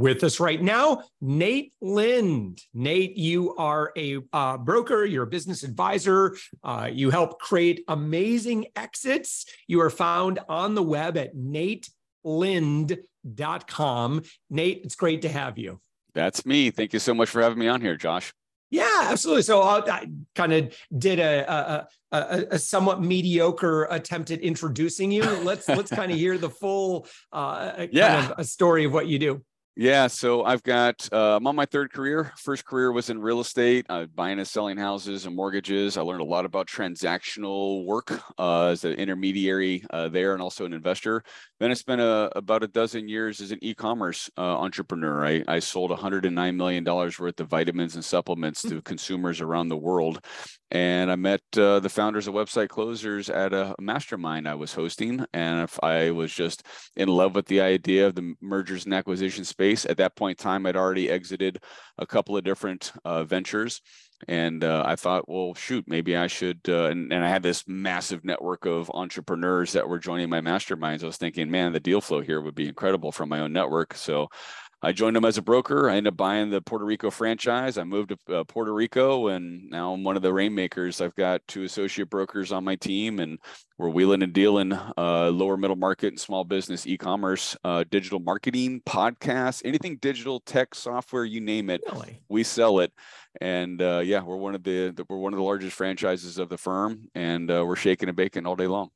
With us right now, Nate Lind. Nate, you are a uh, broker, you're a business advisor, uh, you help create amazing exits. You are found on the web at natelind.com. Nate, it's great to have you. That's me. Thank you so much for having me on here, Josh. Yeah, absolutely. So uh, I kind of did a, a, a, a, somewhat mediocre attempt at introducing you. Let's let's kind of hear the full uh, yeah. Kind of a story of what you do. Yeah, so I've got uh, I'm on my third career. First career was in real estate, uh, buying and selling houses and mortgages. I learned a lot about transactional work uh, as an intermediary uh, there, and also an investor. Then I spent a, uh, about a dozen years as an e-commerce uh, entrepreneur. I, I sold 109 million dollars worth of vitamins and supplements to consumers around the world, and I met the founders of Website Closers at a mastermind I was hosting, and I was just in love with the idea of the mergers and acquisitions space. At that point in time, I'd already exited a couple of different uh, ventures. And uh, I thought, well, shoot, maybe I should. Uh, and, and I had this massive network of entrepreneurs that were joining my masterminds. I was thinking, man, the deal flow here would be incredible from my own network. So I joined them as a broker. I ended up buying the Puerto Rico franchise. I moved to uh, Puerto Rico, and now I'm one of the rainmakers. I've got two associate brokers on my team, and we're wheeling and dealing uh, lower middle market and small business, e-commerce, uh, digital marketing, podcasts, anything digital, tech, software, you name it, really? we sell it. And uh, yeah, we're one of the, the, we're one of the largest franchises of the firm, and uh, we're shaking and baking all day long.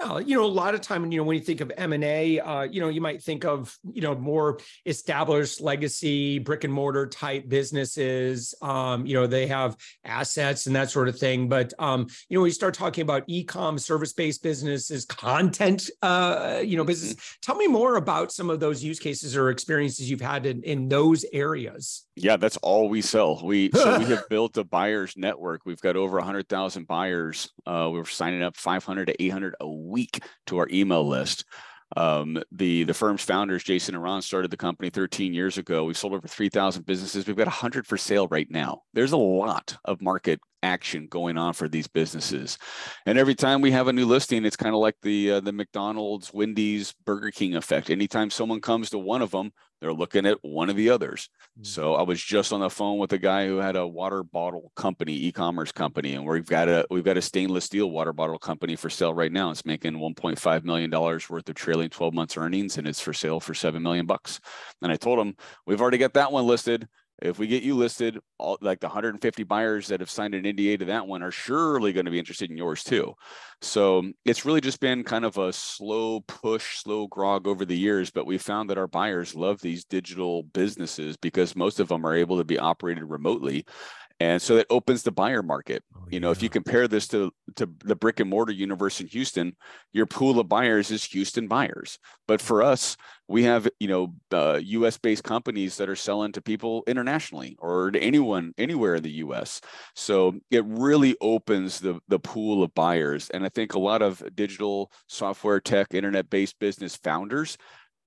Yeah, you know, a lot of time, you know, when you think of M and A, uh, you know, you might think of, you know, more established legacy brick and mortar type businesses. Um, you know, they have assets and that sort of thing. But um, you know, when you start talking about e-com, service-based businesses, content, uh, you know, business. Mm-hmm. Tell me more about some of those use cases or experiences you've had in, in those areas. Yeah, that's all we sell. We so we have built a buyers network. We've got over hundred thousand buyers. Uh, we're signing up 500 to 800 a week to our email list. Um, the the firm's founders, Jason and Ron, started the company 13 years ago. We've sold over 3,000 businesses. We've got 100 for sale right now. There's a lot of market action going on for these businesses, and every time we have a new listing, it's kind of like the uh, the McDonald's, Wendy's, Burger King effect. Anytime someone comes to one of them, they're looking at one of the others. Mm-hmm. So I was just on the phone with a guy who had a water bottle company, e-commerce company, and we've got a we've got a stainless steel water bottle company for sale right now. It's making 1.5 million dollars worth of trailing 12 months earnings, and it's for sale for seven million bucks. And I told him we've already got that one listed. If we get you listed, all like the 150 buyers that have signed an NDA to that one are surely going to be interested in yours too. So it's really just been kind of a slow push, slow grog over the years. But we found that our buyers love these digital businesses because most of them are able to be operated remotely and so that opens the buyer market you know if you compare this to to the brick and mortar universe in houston your pool of buyers is houston buyers. But for us we have you know uh, us based companies that are selling to people internationally or to anyone anywhere in the us so it really opens the the pool of buyers. And i think a lot of digital software tech internet based business founders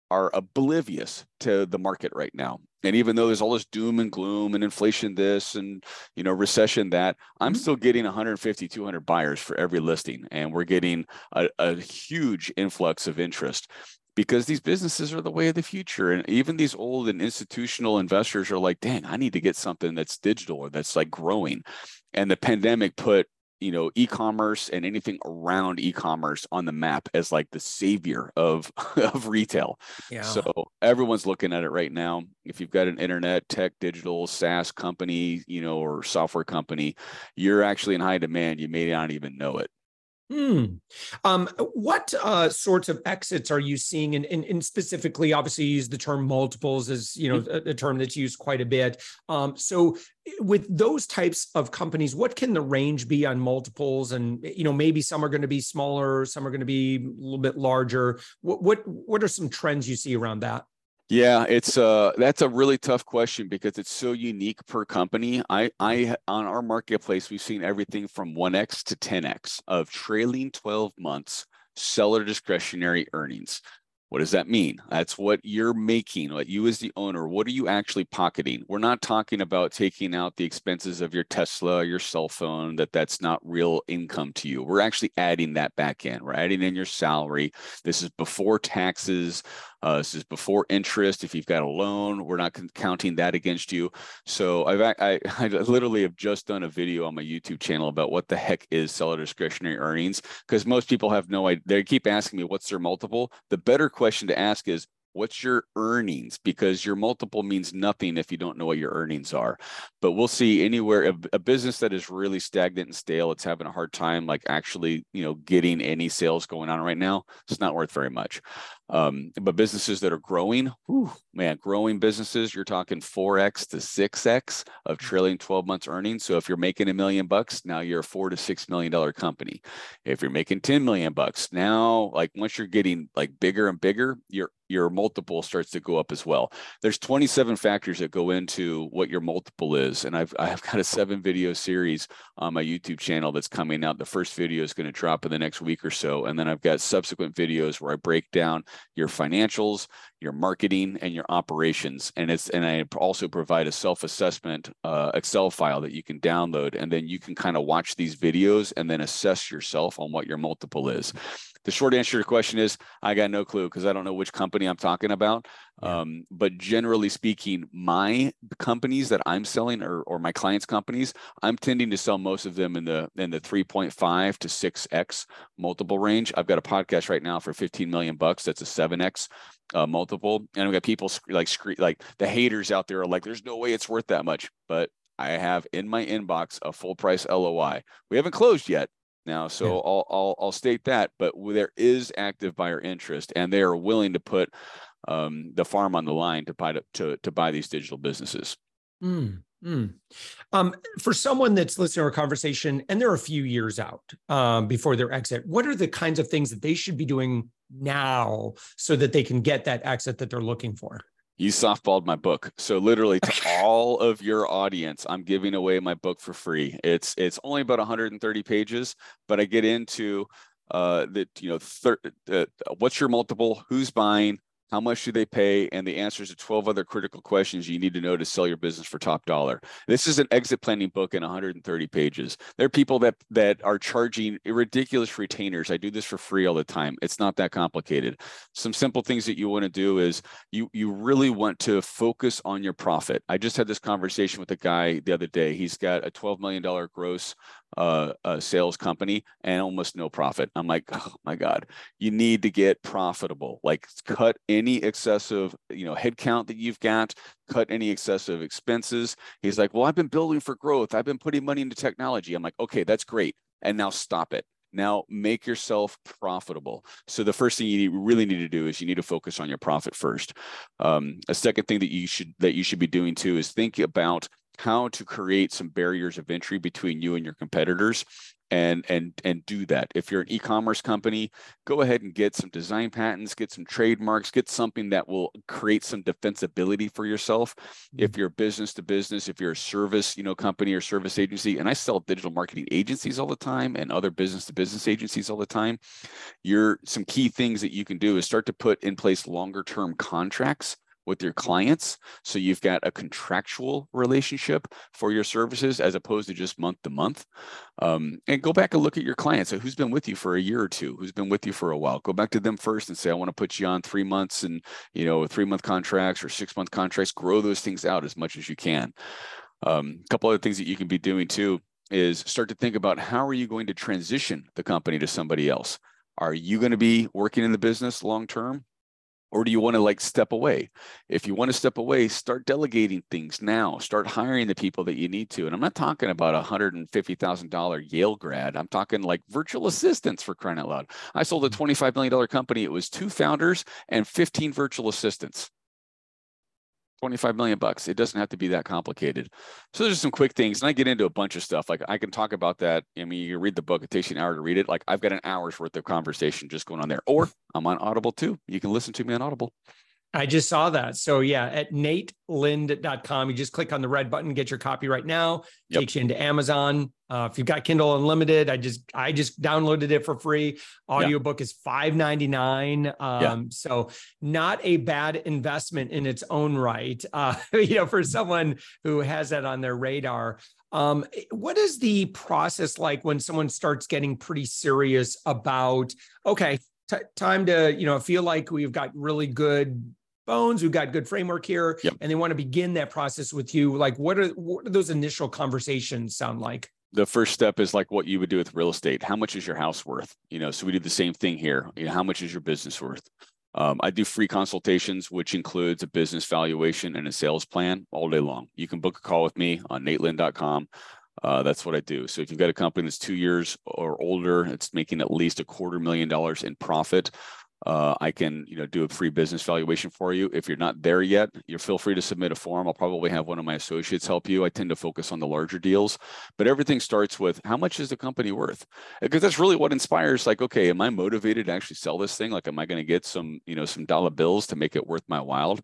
are oblivious to the market right now. And even though there's all this doom and gloom and inflation this and you know recession that, I'm mm-hmm. still getting 150 200 buyers for every listing and we're getting a, a huge influx of interest because these businesses are the way of the future and even these old and institutional investors are like, "Dang, I need to get something that's digital or that's like growing." And the pandemic put you know e-commerce and anything around e-commerce on the map as like the savior of of retail. Yeah. So everyone's looking at it right now. If you've got an internet, tech, digital, SaaS company, you know, or software company, you're actually in high demand. You may not even know it. Hmm. Um, what uh, sorts of exits are you seeing? And, and, and, specifically, obviously, use the term multiples as you know mm-hmm. a, a, term that's used quite a bit. Um, so, with those types of companies, what can the range be on multiples? And you know, maybe some are going to be smaller, some are going to be a little bit larger. What what what are some trends you see around that? Yeah, it's uh that's a really tough question because it's so unique per company. I I on our marketplace we've seen everything from 1x to 10x of trailing 12 months seller discretionary earnings. What does that mean? That's what you're making, what you as the owner, what are you actually pocketing? We're not talking about taking out the expenses of your Tesla, your cell phone, that that's not real income to you. We're actually adding that back in. We're adding in your salary. This is before taxes. Uh, this is before interest. If you've got a loan, we're not counting that against you. So I've I, I literally have just done a video on my YouTube channel about what the heck is seller discretionary earnings because most people have no idea. They keep asking me what's their multiple. The better question to ask is what's your earnings because your multiple means nothing if you don't know what your earnings are but we'll see anywhere a, a, business that is really stagnant and stale it's having a hard time like actually you know getting any sales going on right now it's not worth very much um, but businesses that are growing, whew, man, growing businesses, you're talking 4x to 6x of mm. trailing 12 months earnings. So if you're making a million bucks, now you're a four to six million dollar company. If you're making 10 million bucks, now like once you're getting like bigger and bigger, your your multiple starts to go up as well. There's 27 factors that go into what your multiple is. And I've I've got a seven video series on my YouTube channel that's coming out. The first video is going to drop in the next week or so. And then I've got subsequent videos where I break down your financials, your marketing, and your operations. And it's and I also provide a self-assessment uh, Excel file that you can download, and then you can kind of watch these videos and then assess yourself on what your multiple is. The short answer to your question is I got no clue because I don't know which company I'm talking about. Yeah. Um, but generally speaking, my companies that I'm selling or, or my clients' companies, I'm tending to sell most of them in the in the 3.5 to 6x multiple range. I've got a podcast right now for 15 million bucks. That's a 7x uh, multiple, and I've got people like like the haters out there are like, "There's no way it's worth that much," but I have in my inbox a full price LOI. We haven't closed yet, now. So yeah. I'll, I'll, I'll state that, but there is active buyer interest, and they are willing to put um, the farm on the line to buy to, to, to buy these digital businesses. Mm, mm. Um, for someone that's listening to our conversation, and they're a few years out um, before their exit, what are the kinds of things that they should be doing now so that they can get that exit that they're looking for? You softballed my book. So literally to all of your audience, I'm giving away my book for free. It's it's only about 130 pages, but I get into uh that you know thir- uh, what's your multiple, who's buying, how much do they pay? And the answers to 12 other critical questions you need to know to sell your business for top dollar. This is an exit planning book in 130 pages. There are people that that are charging ridiculous retainers. I do this for free all the time. It's not that complicated. Some simple things that you want to do is you you really want to focus on your profit. I just had this conversation with a guy the other day. He's got a 12 million dollar gross uh, a sales company and almost no profit. I'm like, oh my God, you need to get profitable. Like cut any excessive, you know, headcount that you've got, cut any excessive expenses. He's like, well, I've been building for growth. I've been putting money into technology. I'm like, okay, that's great. And now stop it. Now make yourself profitable. So the first thing you need, really need to do is you need to focus on your profit first. Um, a second thing that you should that you should be doing too is think about how to create some barriers of entry between you and your competitors and and and do that if you're an e-commerce company go ahead and get some design patents get some trademarks get something that will create some defensibility for yourself mm-hmm. if you're business to business if you're a service you know company or service agency and i sell digital marketing agencies all the time and other business to business agencies all the time you're some key things that you can do is start to put in place longer term contracts with your clients. So you've got a contractual relationship for your services as opposed to just month to month. Um, and go back and look at your clients. So who's been with you for a year or two? Who's been with you for a while? Go back to them first and say, I want to put you on three months and you know three month contracts or six month contracts. Grow those things out as much as you can. Um, a couple other things that you can be doing too is start to think about how are you going to transition the company to somebody else? Are you going to be working in the business long term? Or do you want to like step away? If you want to step away, start delegating things now. Start hiring the people that you need to. And I'm not talking about a $150,000 Yale grad. I'm talking like virtual assistants for crying out loud. I sold a $25 mm. company. It was two founders and 15 virtual assistants. 25 million bucks. It doesn't have to be that complicated. So there's just some quick things. And I get into a bunch of stuff. Like I can talk about that. I mean, you read the book, it takes you an hour to read it. Like I've got an hour's worth of conversation just going on there. Or I'm on Audible too. You can listen to me on Audible. I just saw that. So yeah, at natelind.com, you just click on the red button, get your copy right now. Yep. Takes you into Amazon. Uh, if you've got Kindle Unlimited, I just I just downloaded it for free. Audiobook yeah. is five ninety nine. Um, yeah. So not a bad investment in its own right. Uh, you know, for someone who has that on their radar. Um, what is the process like when someone starts getting pretty serious about okay, t- time to you know feel like we've got really good bones we've got good framework here yep. and they want to begin that process with you. Like what are what are those initial conversations sound like? The first step is like what you would do with real estate. How much is your house worth? You know so we do the same thing here. You know how much is your business worth? Um, i do free consultations which includes a business valuation and a sales plan all day long. You can book a call with me on natelind.com uh, that's what I do. So if you've got a company that's two years or older, it's making at least a quarter million dollars in profit uh, I can, you know, do a free business valuation for you. If you're not there yet, you feel free to submit a form. I'll probably have one of my associates help you. I tend to focus on the larger deals, but everything starts with how much is the company worth? Because that's really what inspires. Like, okay, am I motivated to actually sell this thing? Like, am I going to get some, you know, some dollar bills to make it worth my while?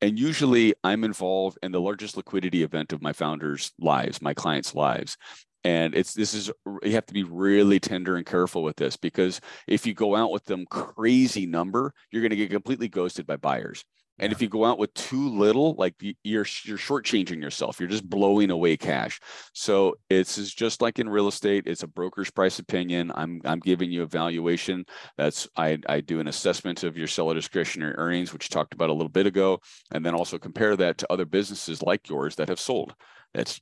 And usually I'm involved in the largest liquidity event of my founders' lives, my clients' lives and it's this is you have to be really tender and careful with this because if you go out with them crazy number you're going to get completely ghosted by buyers and if you go out with too little, like you're you're shortchanging yourself, you're just blowing away cash. So it's just like in real estate. It's a broker's price opinion. I'm I'm giving you a valuation. That's I I do an assessment of your seller discretionary earnings, which you talked about a little bit ago, and then also compare that to other businesses like yours that have sold. That's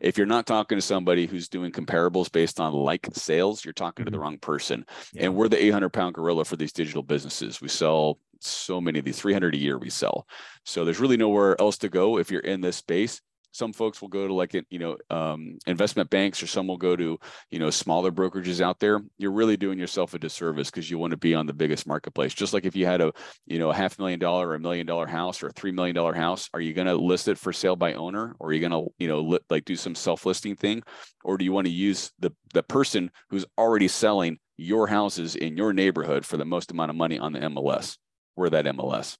if you're not talking to somebody who's doing comparables based on like sales, you're talking to the mm-hmm. wrong person. Yeah. And we're the 800 pound gorilla for these digital businesses. We sell so many of these 300 a year we sell. So there's really nowhere else to go if you're in this space some folks will go to like you know um, investment banks or some will go to you know smaller brokerages out there you're really doing yourself a disservice because you want to be on the biggest marketplace. Just like if you had a you know a half million dollar or a million dollar house or a three million dollar house are you going to list it for sale by owner? Or are you going to you know li- like do some self-listing thing? Or do you want to use the the person who's already selling your houses in your neighborhood for the most amount of money on the mls we're that mls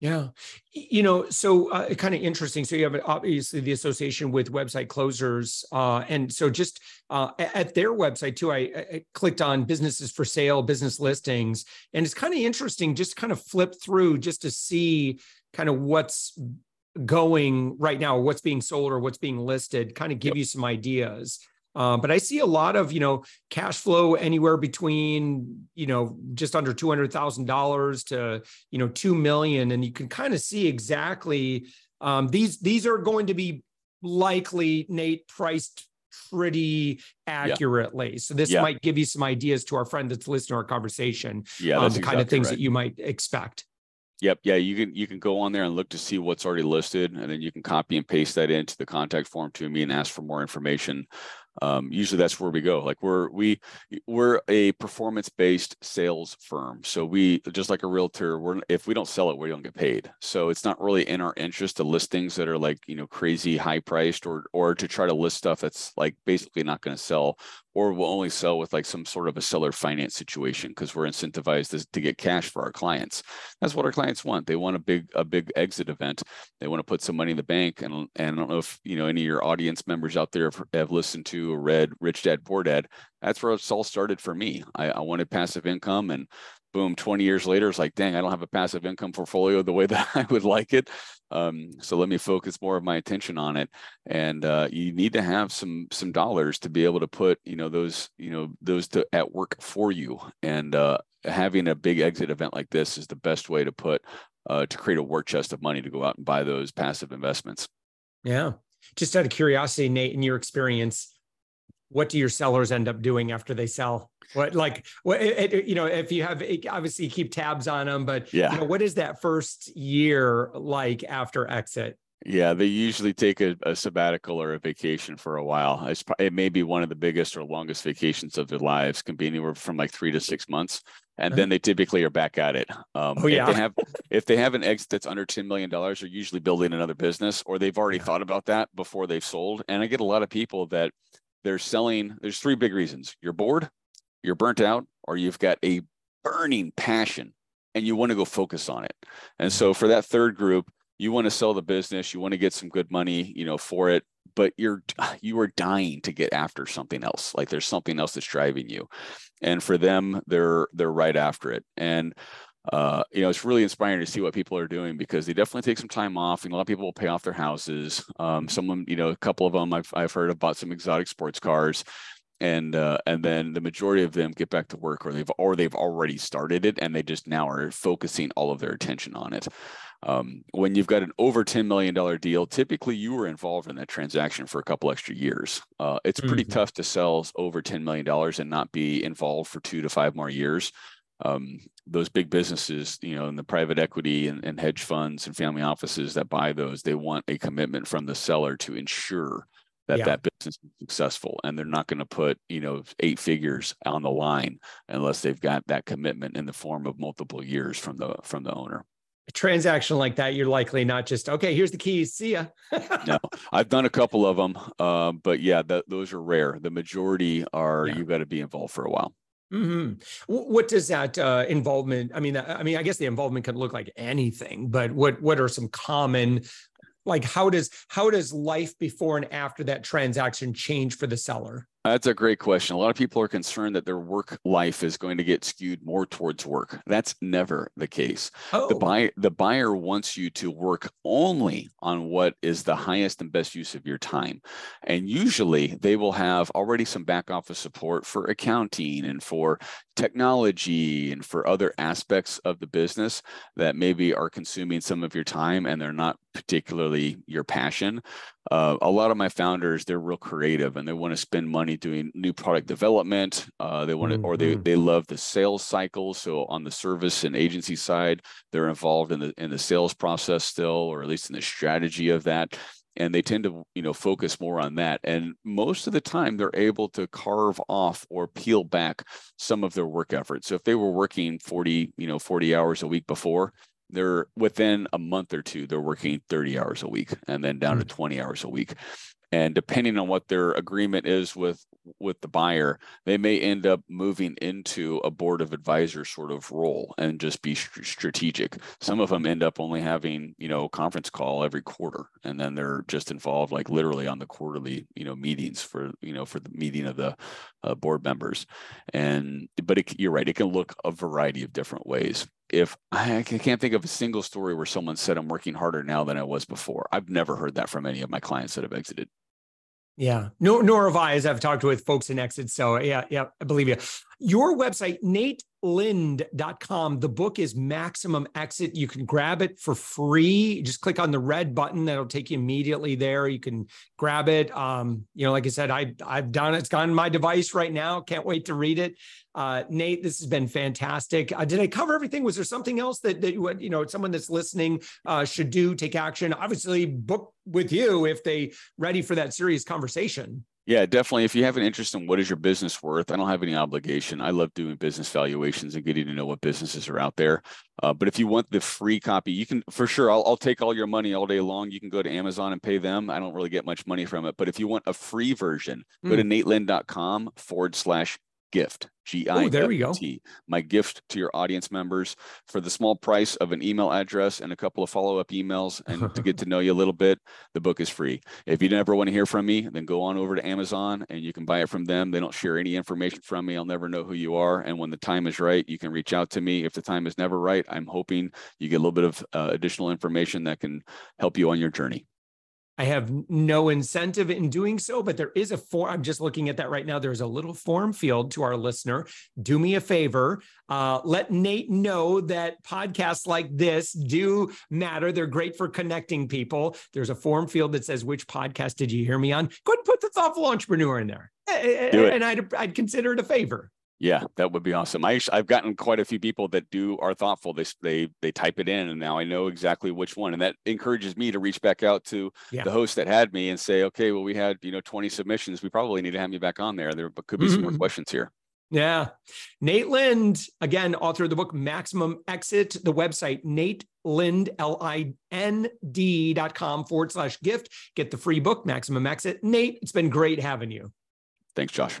yeah. You know, so uh, kind of interesting. So you have obviously the association with website closers. Uh, and so just uh, at their website too, I, I, clicked on businesses for sale, business listings. And it's kind of interesting, just kind of flip through just to see kind of what's going right now, what's being sold or what's being listed, kind of give you some ideas. Uh, but I see a lot of, you know, cash flow anywhere between, you know, just under two hundred thousand dollars to, you know, two million, and you can kind of see exactly um, these. These are going to be likely Nate priced pretty accurately. Yeah. So this yeah. might give you some ideas to our friend that's listening to our conversation. Yeah, um, the exactly kind of things right. that you might expect. Yep. Yeah. You can you can go on there and look to see what's already listed, and then you can copy and paste that into the contact form to me and ask for more information um, usually that's where we go like we're we we're a performance based sales firm so we just like a realtor we're if we don't sell it we don't get paid. So it's not really in our interest to list things that are like you know crazy high priced or or to try to list stuff that's like basically not going to sell or we'll only sell with like some sort of a seller finance situation because we're incentivized to, to, get cash for our clients. That's what our clients want. They want a big a big exit event. They want to put some money in the bank. And and I don't know if you know any of your audience members out there have, have listened to or read Rich Dad Poor Dad. That's where it's all started for me. I, I wanted passive income and boom 20 years later it's like dang i don't have a passive income portfolio the way that i would like it um, so let me focus more of my attention on it. And uh, you need to have some some dollars to be able to put you know those you know those to at work for you. And uh, having a big exit event like this is the best way to put uh, to create a war chest of money to go out and buy those passive investments. Yeah. Just out of curiosity nate in your experience what do your sellers end up doing after they sell? What like what it, it, you know if you have obviously keep tabs on them, but yeah, you know, what is that first year like after exit? Yeah, they usually take a, a, sabbatical or a vacation for a while. It's, it may be one of the biggest or longest vacations of their lives, can be anywhere from like three to six months, and then they typically are back at it. Um, oh yeah. If they have if they have an exit that's under ten million dollars, they're usually building another business, or they've already yeah. thought about that before they've sold. And I get a lot of people that they're selling. There's three big reasons: you're bored, you're burnt out, or you've got a burning passion and you want to go focus on it. And so for that third group you want to sell the business you want to get some good money you know for it but you're you are dying to get after something else like there's something else that's driving you and for them they're they're right after it and uh, you know, it's really inspiring to see what people are doing because they definitely take some time off. And a lot of people will pay off their houses. Um, someone, you know, a couple of them I've I've heard of bought some exotic sports cars, and uh, and then the majority of them get back to work, or they've or they've already started it, and they just now are focusing all of their attention on it. Um, when you've got an over $10 million deal, typically you were involved in that transaction for a couple extra years. Uh, it's pretty mm-hmm. tough to sell over $10 million and not be involved for two to five more years. Um, those big businesses, you know, in the private equity and, and, hedge funds and family offices that buy those, they want a commitment from the seller to ensure that yeah. that business is successful, and they're not going to put you know eight figures on the line unless they've got that commitment in the form of multiple years from the from the owner a transaction like that, you're likely not just okay. Here's the keys. See ya. no, I've done a couple of them, uh, but yeah, the, those are rare. The majority are yeah. you've got to be involved for a while. Mm-hmm. What does that uh, involvement? I mean, I mean, I guess the involvement can look like anything, but what what are some common like how does how does life before and after that transaction change for the seller that's a great question. A lot of people are concerned that their work life is going to get skewed more towards work. That's never the case. Oh. The buyer the buyer wants you to work only on what is the highest and best use of your time. And usually they will have already some back office support for accounting and for technology and for other aspects of the business that maybe are consuming some of your time and they're not particularly your passion. Uh, a lot of my founders, they're real creative and they want to spend money doing new product development. Uh, they want to, mm-hmm. or they mm-hmm. they love the sales cycle. So on the service and agency side, they're involved in the in the sales process still, or at least in the strategy of that and they tend to you know focus more on that and most of the time they're able to carve off or peel back some of their work efforts so if they were working 40 you know 40 hours a week before they're within a month or two they're working 30 hours a week and then down to 20 hours a week. And depending on what their agreement is with with the buyer they may end up moving into a board of advisors sort of role and just be strategic. Some of them end up only having you know conference call every quarter and then they're just involved like literally on the quarterly you know meetings for you know for the meeting of the uh, board members. And but it, you're right it can look a variety of different ways if I can't think of a single story where someone said I'm working harder now than I was before. I've never heard that from any of my clients that have exited. Yeah, nor, nor have I, as I've talked with folks in Exit. So yeah, yeah, I believe you. Your website, natelind.com. The book is Maximum Exit. You can grab it for free. Just click on the red button. That'll take you immediately there. You can grab it. Um, you know, like I said, I, I've done it. It's on my device right now. Can't wait to read it. Uh, Nate, this has been fantastic. Uh, did I cover everything? Was there something else that, that you know, someone that's listening uh, should do, take action? Obviously, book with you if they ready for that serious conversation. Yeah, definitely. If you have an interest in what is your business worth, I don't have any obligation. I love doing business valuations and getting to know what businesses are out there. Uh, but if you want the free copy, you can for sure. I'll, I'll take all your money all day long. You can go to Amazon and pay them. I don't really get much money from it. But if you want a free version, mm. go to hmm. natelind.com forward slash gift. G I T. My gift to your audience members for the small price of an email address and a couple of follow up emails and to get to know you a little bit. The book is free. If you never want to hear from me, then go on over to Amazon and you can buy it from them. They don't share any information from me. I'll never know who you are. And when the time is right, you can reach out to me. If the time is never right, I'm hoping you get a little bit of uh, additional information that can help you on your journey. I have no incentive in doing so, but there is a form. I'm just looking at that right now. There's a little form field to our listener. Do me a favor. Uh, let Nate know that podcasts like this do matter. They're great for connecting people. There's a form field that says, Which podcast did you hear me on? Go ahead and put the thoughtful entrepreneur in there. Do and I'd, I'd consider it a favor. Yeah, that would be awesome. I I've gotten quite a few people that do are thoughtful. They they they type it in, and now I know exactly which one, and that encourages me to reach back out to yeah. the host that had me and say, okay, well, we had you know 20 submissions. We probably need to have me back on there. There could be mm-hmm. some more mm-hmm. questions here. Yeah. Nate Lind, again, author of the book Maximum Exit, the website, Nate Lind, L I N D dot com forward slash gift. Get the free book, Maximum Exit. Nate, it's been great having you. Thanks, Josh.